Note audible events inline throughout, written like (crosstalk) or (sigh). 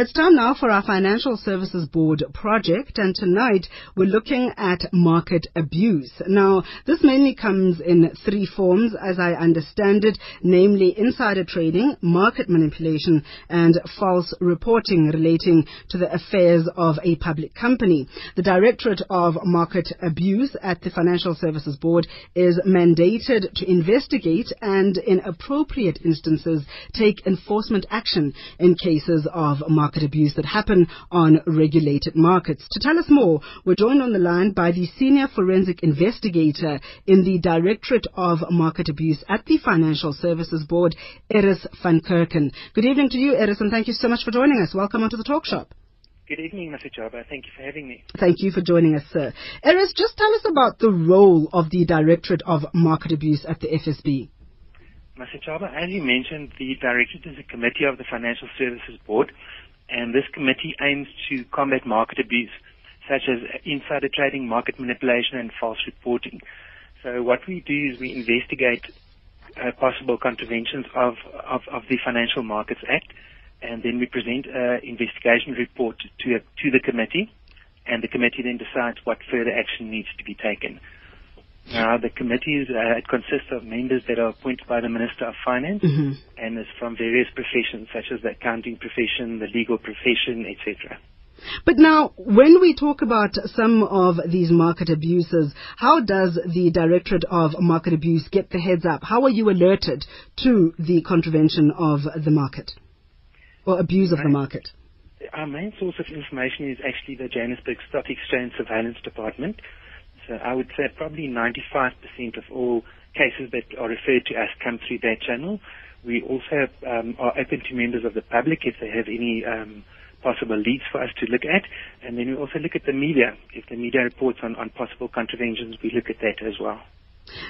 It's time now for our Financial Services Board project, and tonight we're looking at market abuse. Now, this mainly comes in three forms, as I understand it, namely insider trading, market manipulation, and false reporting relating to the affairs of a public company. The Directorate of Market Abuse at the Financial Services Board is mandated to investigate and, in appropriate instances, take enforcement action in cases of market market abuse that happen on regulated markets. To tell us more, we're joined on the line by the Senior Forensic Investigator in the Directorate of Market Abuse at the Financial Services Board, Erris van Kerken. Good evening to you, Erris, and thank you so much for joining us. Welcome onto the talk shop. Good evening, Mr. Jaba. Thank you for having me. Thank you for joining us, sir. Erris, just tell us about the role of the Directorate of Market Abuse at the FSB. Mr. Chaba, as you mentioned, the Directorate is a committee of the Financial Services Board and this committee aims to combat market abuse, such as insider trading, market manipulation, and false reporting. So what we do is we investigate uh, possible contraventions of, of, of, the Financial Markets Act, and then we present an investigation report to, to the committee, and the committee then decides what further action needs to be taken. Now, the committee uh, it consists of members that are appointed by the Minister of Finance mm-hmm. and is from various professions such as the accounting profession, the legal profession, etc. But now, when we talk about some of these market abuses, how does the Directorate of Market Abuse get the heads up? How are you alerted to the contravention of the market or abuse of the market? Our main source of information is actually the Johannesburg Stock Exchange Surveillance Department, so I would say probably 95% of all cases that are referred to us come through that channel. We also um, are open to members of the public if they have any um, possible leads for us to look at. And then we also look at the media. If the media reports on, on possible contraventions, we look at that as well.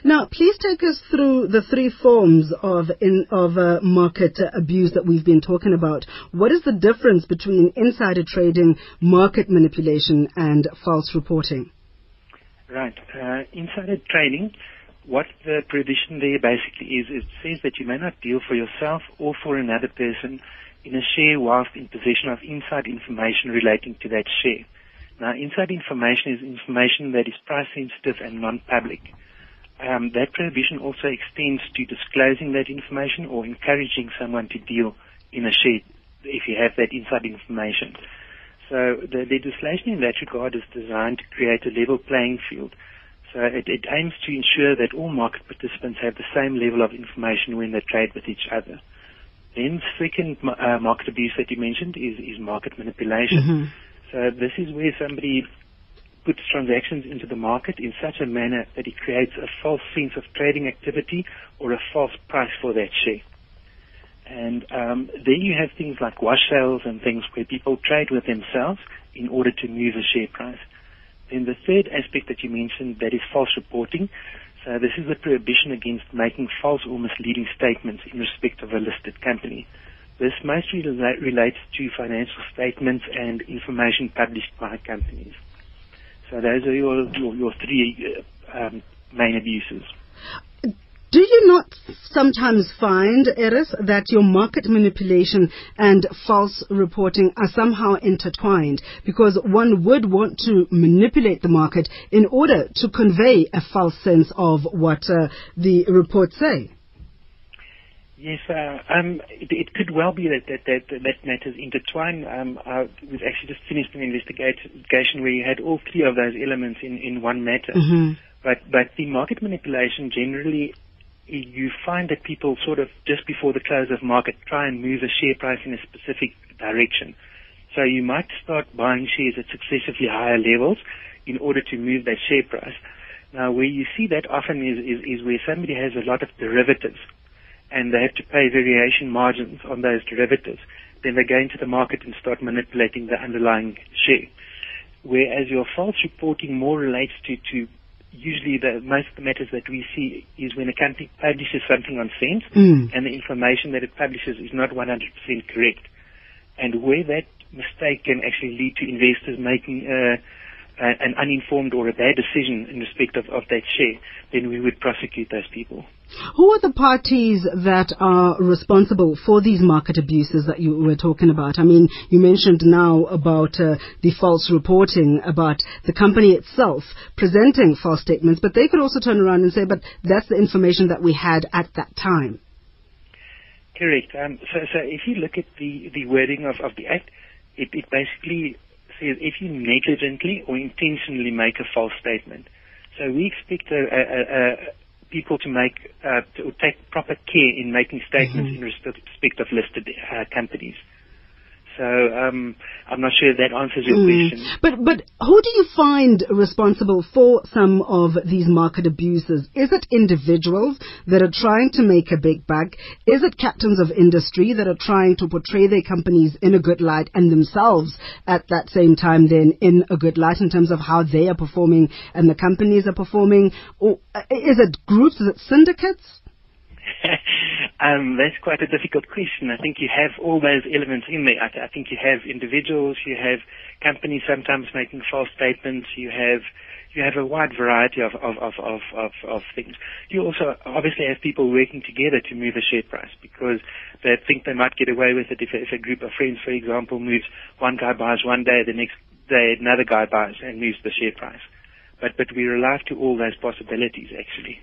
Now, please take us through the three forms of in, of uh, market abuse that we've been talking about. What is the difference between insider trading, market manipulation, and false reporting? Right. Uh, insider trading, what the prohibition there basically is, it says that you may not deal for yourself or for another person in a share whilst in possession of inside information relating to that share. Now, inside information is information that is price sensitive and non-public. Um, that prohibition also extends to disclosing that information or encouraging someone to deal in a share if you have that inside information. So the legislation in that regard is designed to create a level playing field. So it, it aims to ensure that all market participants have the same level of information when they trade with each other. Then second uh, market abuse that you mentioned is, is market manipulation. Mm-hmm. So this is where somebody puts transactions into the market in such a manner that it creates a false sense of trading activity or a false price for that share. And um, then you have things like wash sales and things where people trade with themselves in order to move the share price. Then the third aspect that you mentioned, that is false reporting. So this is a prohibition against making false or misleading statements in respect of a listed company. This mostly relates to financial statements and information published by companies. So those are your, your, your three uh, um, main abuses. Do you not sometimes find, Erris, that your market manipulation and false reporting are somehow intertwined? Because one would want to manipulate the market in order to convey a false sense of what uh, the reports say. Yes, uh, um, it, it, could well be that that, that, that matters intertwine. Um, we've actually just finished an investigation where you had all three of those elements in, in one matter. Mm-hmm. But but the market manipulation generally you find that people sort of just before the close of market try and move a share price in a specific direction. So you might start buying shares at successively higher levels in order to move that share price. Now, where you see that often is, is, is where somebody has a lot of derivatives and they have to pay variation margins on those derivatives. Then they go into the market and start manipulating the underlying share. Whereas your false reporting more relates to, to usually the most of the matters that we see is when a company publishes something on SENS mm. and the information that it publishes is not 100% correct. And where that mistake can actually lead to investors making a, an uninformed or a bad decision in respect of, of that share, then we would prosecute those people. Who are the parties that are responsible for these market abuses that you were talking about? I mean, you mentioned now about uh, the false reporting about the company itself presenting false statements, but they could also turn around and say, but that's the information that we had at that time. Correct. Um, so, so if you look at the, the wording of, of the Act, it, it basically says if you negligently or intentionally make a false statement. So we expect a, a, a, people to make uh, to take proper care in making statements mm-hmm. in respect of listed uh, companies. So um, I'm not sure if that answers your mm. question. But but who do you find responsible for some of these market abuses? Is it individuals that are trying to make a big buck? Is it captains of industry that are trying to portray their companies in a good light and themselves at that same time then in a good light in terms of how they are performing and the companies are performing? Or uh, is it groups? Is it syndicates? (laughs) um, that's quite a difficult question. I think you have all those elements in there. I, I think you have individuals, you have companies sometimes making false statements, you have you have a wide variety of, of, of, of, of, of things. You also obviously have people working together to move the share price because they think they might get away with it if, if a group of friends, for example, moves, one guy buys one day, the next day another guy buys and moves the share price. But, but we're alive to all those possibilities actually.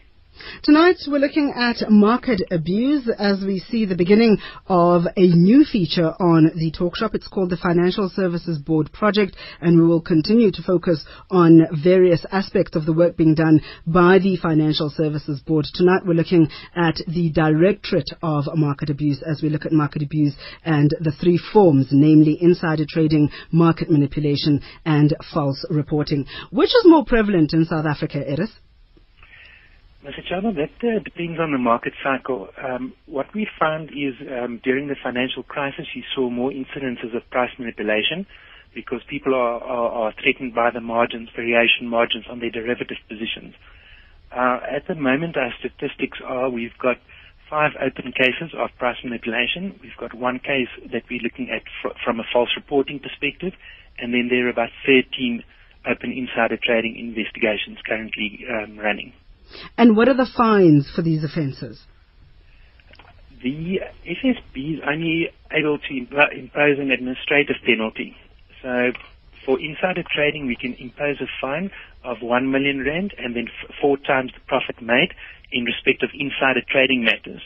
Tonight we're looking at market abuse as we see the beginning of a new feature on the talk shop. It's called the Financial Services Board Project and we will continue to focus on various aspects of the work being done by the Financial Services Board. Tonight we're looking at the Directorate of Market Abuse as we look at market abuse and the three forms, namely insider trading, market manipulation and false reporting. Which is more prevalent in South Africa, Erris? Mr. Chana, that uh, depends on the market cycle. Um, what we found is um, during the financial crisis, you saw more incidences of price manipulation because people are, are, are threatened by the margins, variation margins on their derivative positions. Uh, at the moment, our statistics are we've got five open cases of price manipulation. We've got one case that we're looking at fr- from a false reporting perspective, and then there are about 13 open insider trading investigations currently um, running. And what are the fines for these offences? The FSB is only able to impose an administrative penalty. So for insider trading, we can impose a fine of 1 million rand and then four times the profit made in respect of insider trading matters.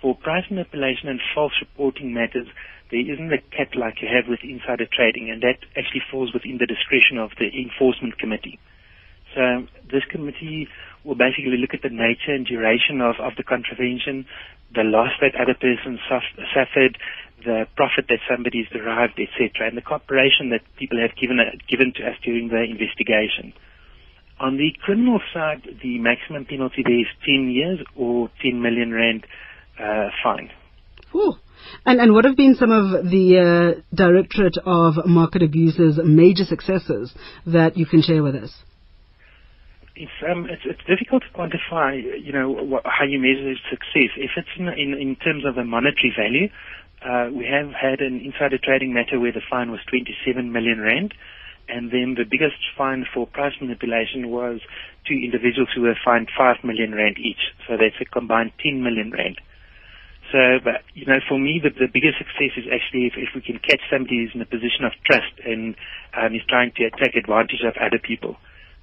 For price manipulation and false reporting matters, there isn't a cap like you have with insider trading, and that actually falls within the discretion of the enforcement committee. So this committee will basically look at the nature and duration of, of the contravention, the loss that other persons suffered, the profit that somebody's derived, etc., and the cooperation that people have given, given to us during the investigation. On the criminal side, the maximum penalty there is 10 years or 10 million rand uh, fine. Ooh. And, and what have been some of the uh, Directorate of Market Abuses major successes that you can share with us? It's um it's it's difficult to quantify you know what, how you measure success. If it's in, in in terms of a monetary value uh, we have had an insider trading matter where the fine was 27 million rand and then the biggest fine for price manipulation was two individuals who were fined 5 million rand each. So that's a combined 10 million rand. So, but, you know, for me, the, the biggest success is actually if, if we can catch somebody who's in a position of trust and um, is trying to take advantage of other people.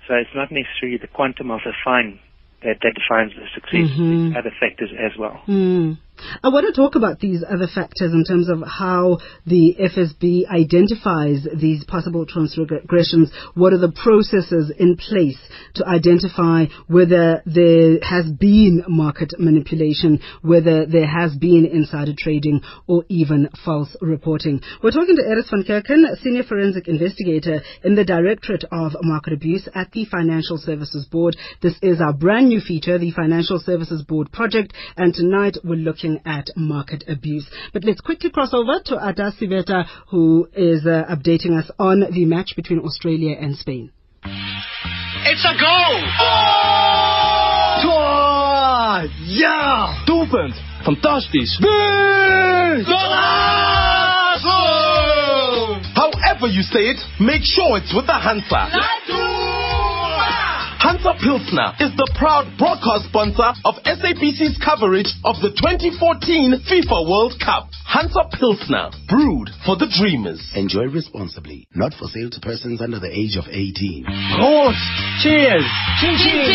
So it's not necessarily the quantum of the fine that, that defines the success. Mm-hmm. Other factors as well. Mm. I want to talk about these other factors in terms of how the FSB identifies these possible transgressions. What are the processes in place to identify whether there has been market manipulation, whether there has been insider trading, or even false reporting? We're talking to Erris van Kerken, Senior Forensic Investigator in the Directorate of Market Abuse at the Financial Services Board. This is our brand new feature, the Financial Services Board project, and tonight we're looking looking at market abuse. But let's quickly cross over to Ada Siveta, who is uh, updating us on the match between Australia and Spain. It's a goal! Oh! Ja! Doelpunt! Fantastisch! Nee! However you say it, make sure it's with a Hansa. Hansa Pilsner is the proud broadcast sponsor of SABC's coverage of the 2014 FIFA World Cup. Hansa Pilsner, brewed for the dreamers. Enjoy responsibly. Not for sale to persons under the age of 18. Prost! Cheers! Chin chin!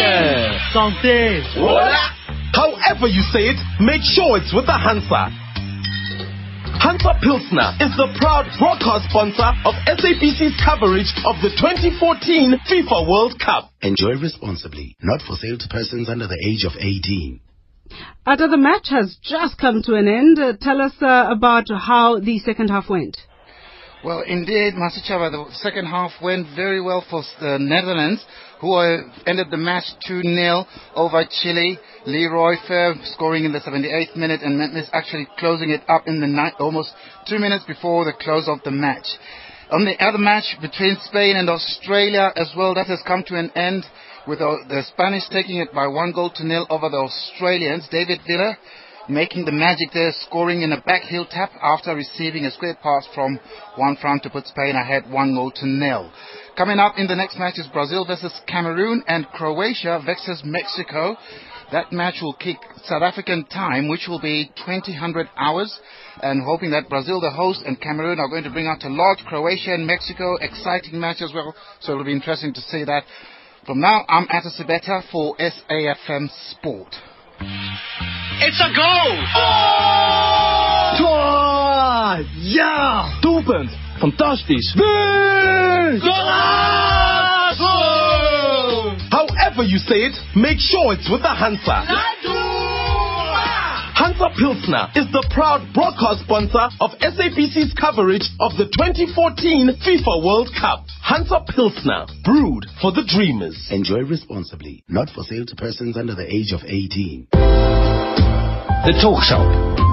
Santé! However you say it, make sure it's with a Hansa. Hansa Pilsner is the proud broadcast sponsor of SABC's coverage of the 2014 FIFA World Cup. Enjoy responsibly. Not for sale to persons under the age of 18. After the match has just come to an end. Uh, tell us uh, about how the second half went. Well, indeed, Masichaba, the second half went very well for the Netherlands, who uh, ended the match 2-0 over Chile. Leroy Fer scoring in the 78th minute and Memphis actually closing it up in the night, almost two minutes before the close of the match. On the other match between Spain and Australia as well, that has come to an end with the Spanish taking it by one goal to nil over the Australians. David Villa making the magic there, scoring in a back heel tap after receiving a square pass from Juanfran to put Spain ahead one goal to nil. Coming up in the next match is Brazil versus Cameroon and Croatia versus Mexico. That match will kick South African time, which will be 2000 hours, and hoping that Brazil, the host, and Cameroon are going to bring out a large Croatia and Mexico. Exciting match as well, so it'll be interesting to see that. From now, I'm Atta Sibeta for SAFM Sport. It's a goal! Tor! Ja! Doelpunt! Fantastisch! However you say it, make sure it's with a Hansa. Hansa Pilsner is the proud broadcast sponsor of SABC's coverage of the 2014 FIFA World Cup. Hansa Pilsner, brewed for the dreamers. Enjoy responsibly. Not for sale to persons under the age of 18. The Talk Shop.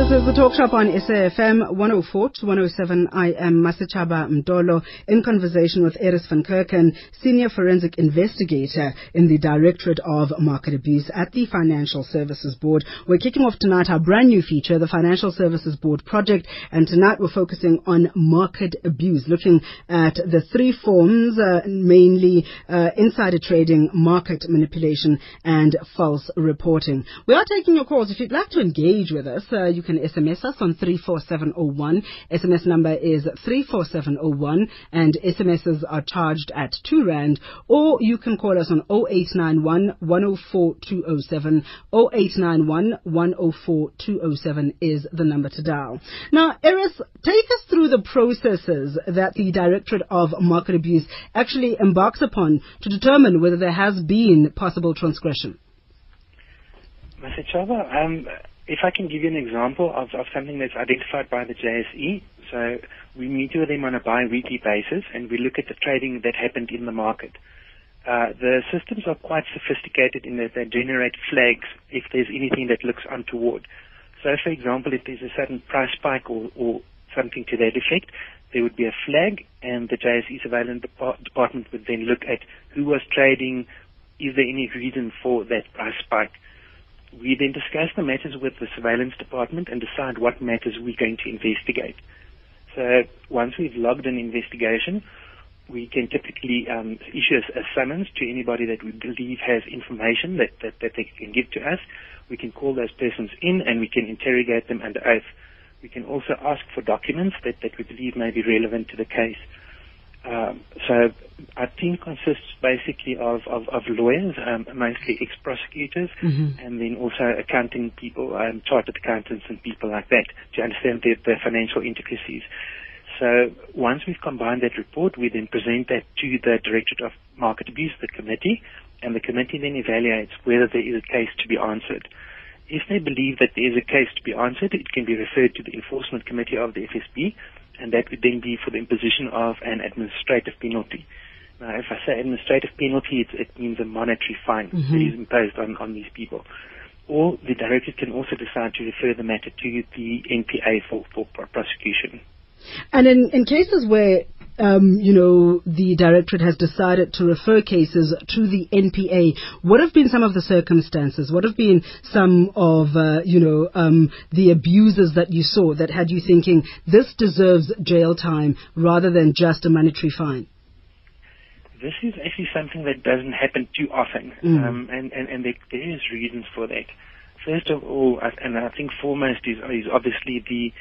This is the Talk Shop on SAFM 104 to 107. I am Masichaba Mdolo in conversation with Erris van Kerken, Senior Forensic Investigator in the Directorate of Market Abuse at the Financial Services Board. We're kicking off tonight our brand new feature, the Financial Services Board project, and tonight we're focusing on market abuse, looking at the three forms, uh, mainly uh, insider trading, market manipulation, and false reporting. We are taking your calls. If you'd like to engage with us, uh, you can SMS us on 34701. SMS number is 34701 and SMSs are charged at 2 Rand or you can call us on 0891 104 207. 0891 104 207 is the number to dial. Now, Erris, take us through the processes that the Directorate of Market Abuse actually embarks upon to determine whether there has been possible transgression. Masichaba, um, if I can give you an example of, of something that's identified by the JSE, so we meet with them on a bi-weekly basis and we look at the trading that happened in the market. Uh, the systems are quite sophisticated in that they generate flags if there's anything that looks untoward. So, for example, if there's a sudden price spike or, or something to that effect, there would be a flag, and the JSE surveillance department would then look at who was trading, is there any reason for that price spike. We then discuss the matters with the surveillance department and decide what matters we're going to investigate. So once we've logged an investigation, we can typically um, issue a, summons to anybody that we believe has information that, that, that they can give to us. We can call those persons in and we can interrogate them under oath. We can also ask for documents that, that we believe may be relevant to the case. Um, so our team consists basically of, of, of lawyers, um, mostly ex-prosecutors, Mm-hmm. and then also accounting people, um, chartered accountants and people like that to understand their, their financial intricacies. So once we've combined that report, we then present that to the Directorate of Market Abuse, the committee, and the committee then evaluates whether there is a case to be answered. If they believe that there is a case to be answered, it can be referred to the Enforcement Committee of the FSB, and that would then be for the imposition of an administrative penalty. Now, if I say administrative penalty, it, it means a monetary fine Mhm. that is imposed on, on these people. Or the director can also decide to refer the matter to the NPA for, for prosecution. And in, in cases where um, you know, the directorate has decided to refer cases to the NPA. What have been some of the circumstances? What have been some of, uh, you know, um, the abuses that you saw that had you thinking this deserves jail time rather than just a monetary fine? This is actually something that doesn't happen too often, Mm. um, and, and, and there, is reasons for that. First of all, and I think foremost is, is obviously the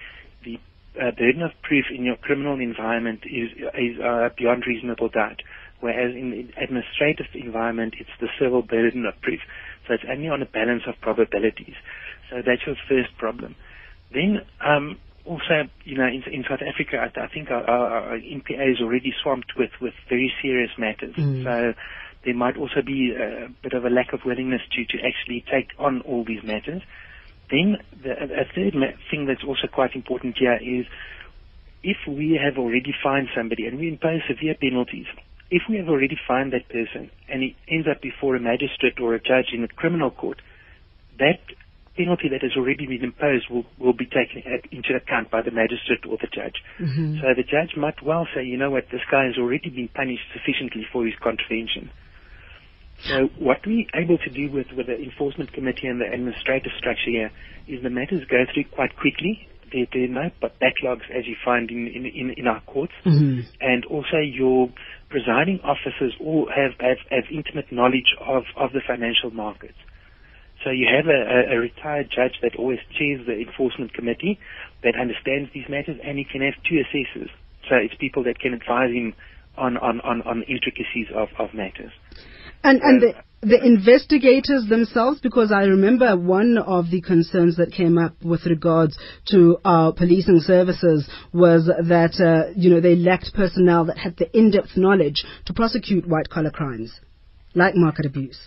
uh, burden of proof in your criminal environment is is uh, beyond reasonable doubt, whereas in the administrative environment it's the civil burden of proof. So it's only on a balance of probabilities. So that's your first problem. Then um, also, you know, in, in South Africa, I, I think our, our, our NPA is already swamped with, with very serious matters. Mm. So there might also be a bit of a lack of willingness to, to actually take on all these matters. Then the, a third thing that's also quite important here is if we have already fined somebody and we impose severe penalties, if we have already fined that person and he ends up before a magistrate or a judge in a criminal court, that penalty that has already been imposed will, will be taken into account by the magistrate or the judge. Mm-hmm. So the judge might well say, you know what, this guy has already been punished sufficiently for his contravention. So what we're able to do with, with the enforcement committee and the administrative structure here is the matters go through quite quickly. There, there are no but backlogs as you find in, in, in, in our courts. Mhm. And also your presiding officers all have, have, have intimate knowledge of, of the financial markets. So you have a, a, a retired judge that always chairs the enforcement committee that understands these matters and he can have two assessors. So it's people that can advise him on, on, on, on intricacies of, of matters. And and the the investigators themselves, because I remember one of the concerns that came up with regards to our policing services was that uh, you know they lacked personnel that had the in-depth knowledge to prosecute white collar crimes, like market abuse.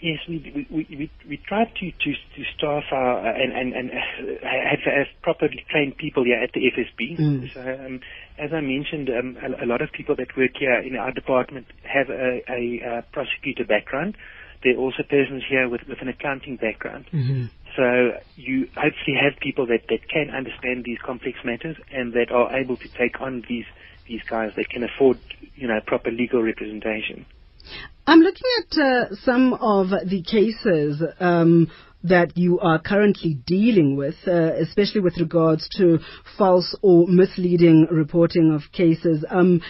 Yes, we we we we, tried to to to staff our uh, and and and uh, have, have properly trained people here at the FSB. Mm. So, um, as I mentioned, um, a, a lot of people that work here in our department have a, a, uh prosecutor background. There are also persons here with with an accounting background. Mm-hmm. So you hopefully have people that, that can understand these complex matters and that are able to take on these these guys that can afford you know proper legal representation. I'm looking at uh, some of the cases um, that you are currently dealing with, uh, especially with regards to false or misleading reporting of cases. Um,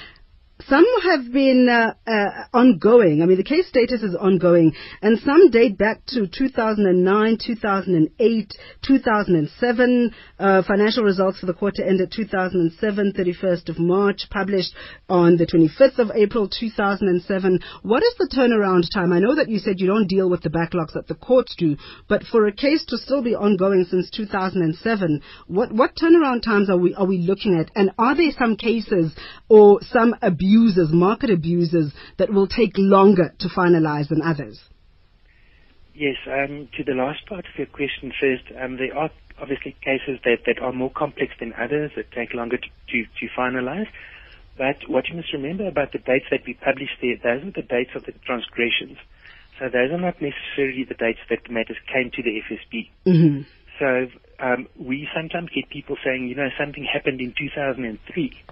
some have been uh, uh, ongoing. I mean, the case status is ongoing, and some date back to 2009, 2008, 2007. Uh, financial results for the quarter ended 2007, 31st of March, published on the 25th of April 2007. What is the turnaround time? I know that you said you don't deal with the backlogs that the courts do, but for a case to still be ongoing since 2007, what what turnaround times are we are we looking at? And are there some cases or some abuses, market abuses, that will take longer to finalize than others? Yes, um, to the last part of your question first, um, there are obviously cases that, that are more complex than others that take longer to, to, to finalize. But what you must remember about the dates that we publish there, those are the dates of the transgressions. So those are not necessarily the dates that the matters came to the FSB. Mm-hmm. So um, we sometimes get people saying, you know, something happened in 2003.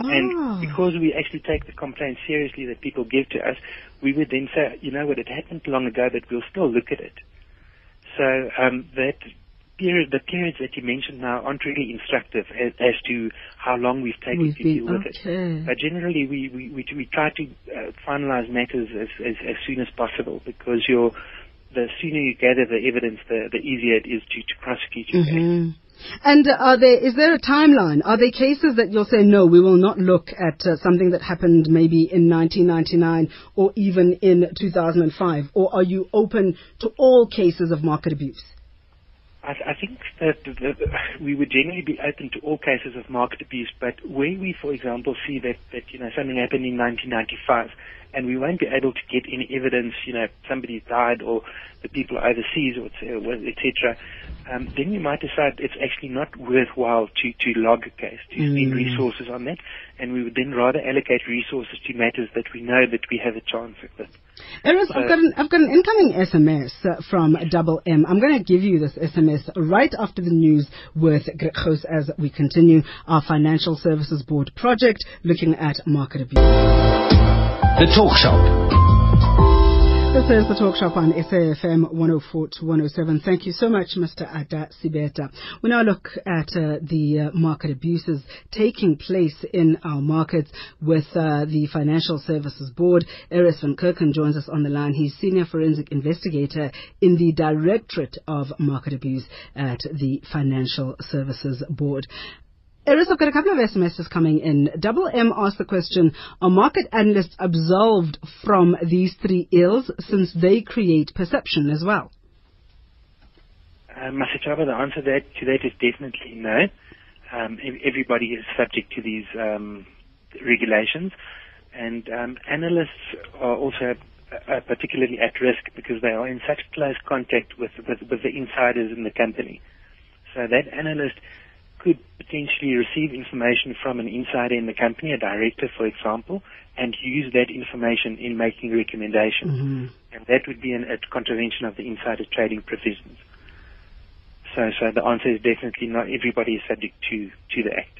And Ah. because we actually take the complaints seriously that people give to us, we would then say, you know what, it happened long ago, but we'll still look at it. So um, that period, the periods that you mentioned now aren't really instructive as, as to how long we've taken We've to deal with it. But generally, we, we, we, we try to uh, finalize matters as, as, as soon as possible because you're, the sooner you gather the evidence, the, the easier it is to, to prosecute your case. And uh, are there, is there a timeline? Are there cases that you'll say, no, we will not look at uh, something that happened maybe in 1999 or even in 2005? Or are you open to all cases of market abuse? I, I think that the, the, we would generally be open to all cases of market abuse, but where we, for example, see that, that you know something happened in 1995 and we won't be able to get any evidence, you know, somebody's died or the people are overseas or etc., um, then we might decide it's actually not worthwhile to, to log a case, to spend Mm. resources on that, and we would then rather allocate resources to matters that we know that we have a chance with. Erris, I've got an I've got an incoming SMS uh, from Double M. I'm going to give you this SMS right after the news with Grekos as we continue our Financial Services Board project looking at market abuse. The Talk Shop. This is the Talk Shop on SAFM 104 to 107. Thank you so much, Mr. Ada Sibeta. We now look at uh, the uh, market abuses taking place in our markets with uh, the Financial Services Board. Erris van Kerken joins us on the line. He's Senior Forensic Investigator in the Directorate of Market Abuse at the Financial Services Board. Erris, I've got a couple of SMSs coming in. Double M asked the question, are market analysts absolved from these three ills since they create perception as well? Um, Masachaba, the answer that, to that is definitely no. Um, everybody is subject to these um, regulations, and um, analysts are also uh, particularly at risk because they are in such close contact with, with, with the insiders in the company. So that analyst could potentially receive information from an insider in the company, a director, for example, and use that information in making recommendations. And that would be an, a contravention of the insider trading provisions. So, so the answer is definitely not everybody is subject to, to the act.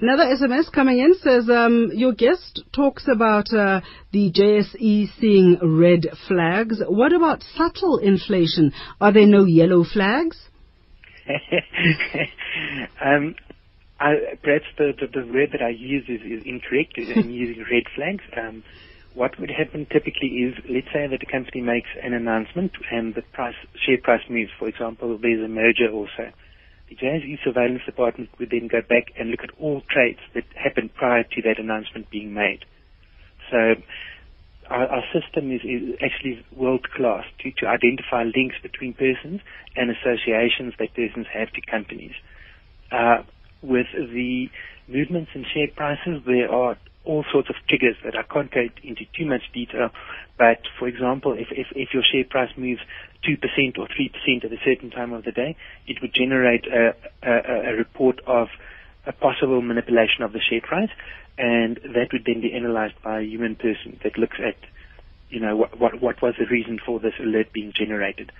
Another SMS coming in says, um, your guest talks about uh, the JSE seeing red flags. What about subtle inflation? Are there no yellow flags? (laughs) um, I, perhaps the, the, the word that I use is, is incorrect in (laughs) using red flags. Um, what would happen typically is, let's say that a company makes an announcement and the price, share price moves. For example, there's a merger also. The JSE surveillance department would then go back and look at all trades that happened prior to that announcement being made. So our, our system is, is actually world class to, to identify links between persons and associations that persons have to companies. Uh, with the movements in share prices, there are all sorts of triggers that I can't go into too much detail. But for example, if, if, if your share price moves 2% or 3% at a certain time of the day, it would generate a, a, a report of a possible manipulation of the share price, and that would then be analyzed by a human person that looks at, you know, what, what, what was the reason for this alert being generated.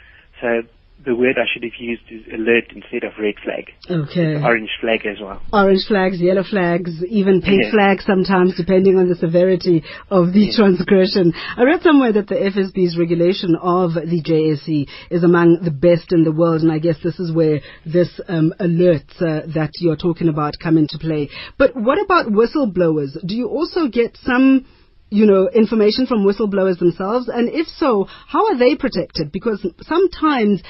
So the word I should have used is alert instead of red flag. Okay. Orange flag as well. Orange flags, yellow flags, even pink Yeah. flags sometimes, depending on the severity of the transgression. I read somewhere that the FSB's regulation of the JSE is among the best in the world, and I guess this is where this um, alerts uh, that you're talking about come into play. But what about whistleblowers? Do you also get some you know, information from whistleblowers themselves? And if so, how are they protected? Because sometimes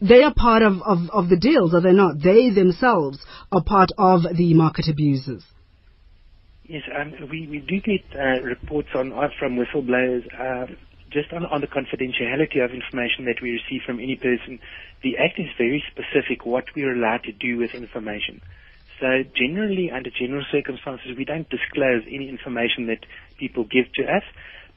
they are part of, of, of the deals, are they not? They themselves are part of the market abuses. Yes, um, we, we do get uh, reports on uh, from whistleblowers uh, just on, on the confidentiality of information that we receive from any person. The Act is very specific what we are allowed to do with information. So generally, under general circumstances, we don't disclose any information that people give to us.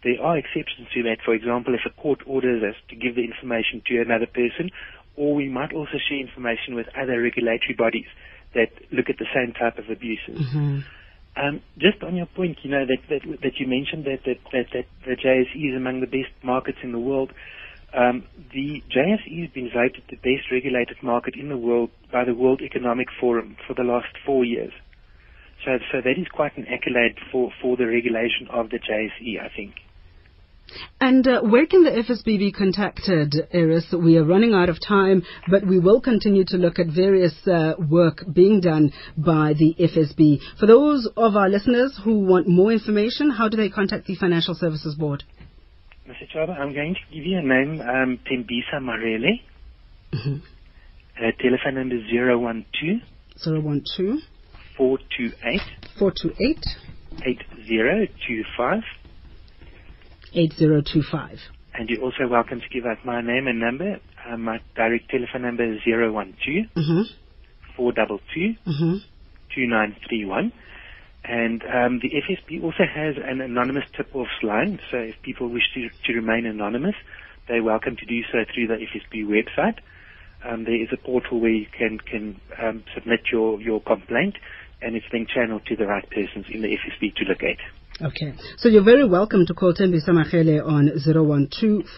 There are exceptions to that. For example, if a court orders us to give the information to another person, or we might also share information with other regulatory bodies that look at the same type of abuses. Um, just on your point, you know that that, that you mentioned that that, that that the JSE is among the best markets in the world. Um, the JSE has been voted the best regulated market in the world by the World Economic Forum for the last four years. So, so that is quite an accolade for, for the regulation of the JSE, I think. And uh, where can the FSB be contacted, Erris? We are running out of time, but we will continue to look at various uh, work being done by the FSB. For those of our listeners who want more information, how do they contact the Financial Services Board? Mr. Chaba, I'm going to give you a name, um, Tembisa Marele. Uh, telephone number is 012 012 428 428 8025. 8025. And you're also welcome to give out my name and number. Uh, my direct telephone number is 012 Mm-hmm. 422 Mm-hmm. 2931. And um, the FSB also has an anonymous tip-offs line, so if people wish to, to remain anonymous, they're welcome to do so through the FSB website. Um, there is a portal where you can can um, submit your, your complaint, and it's then channeled to the right persons in the FSB to look at. Okay. So you're very welcome to call Tembi Samachele on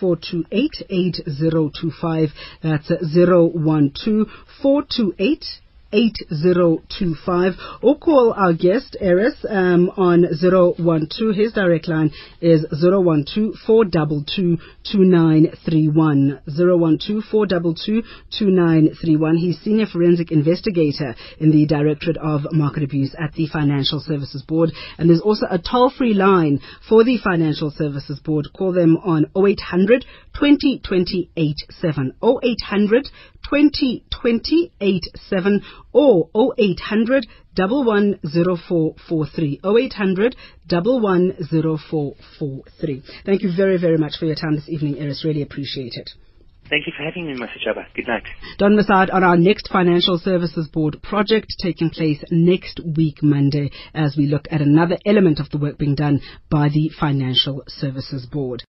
012-428-8025. That's 012-428 8025 or call our guest Erris um, on 012 his direct line is 012 422 2931 012 422 2931 he's senior forensic investigator in the directorate of market abuse at the financial services board. And there's also a toll free line for the financial services board. Call them on 0800 20 20 87 0800 20 20 87 or 0800 110443. 0800 110443. Thank you very, very much for your time this evening, Erris. Really appreciate it. Thank you for having me, Masachaba. Good night. Don Masad on our next Financial Services Board project taking place next week, Monday, as we look at another element of the work being done by the Financial Services Board.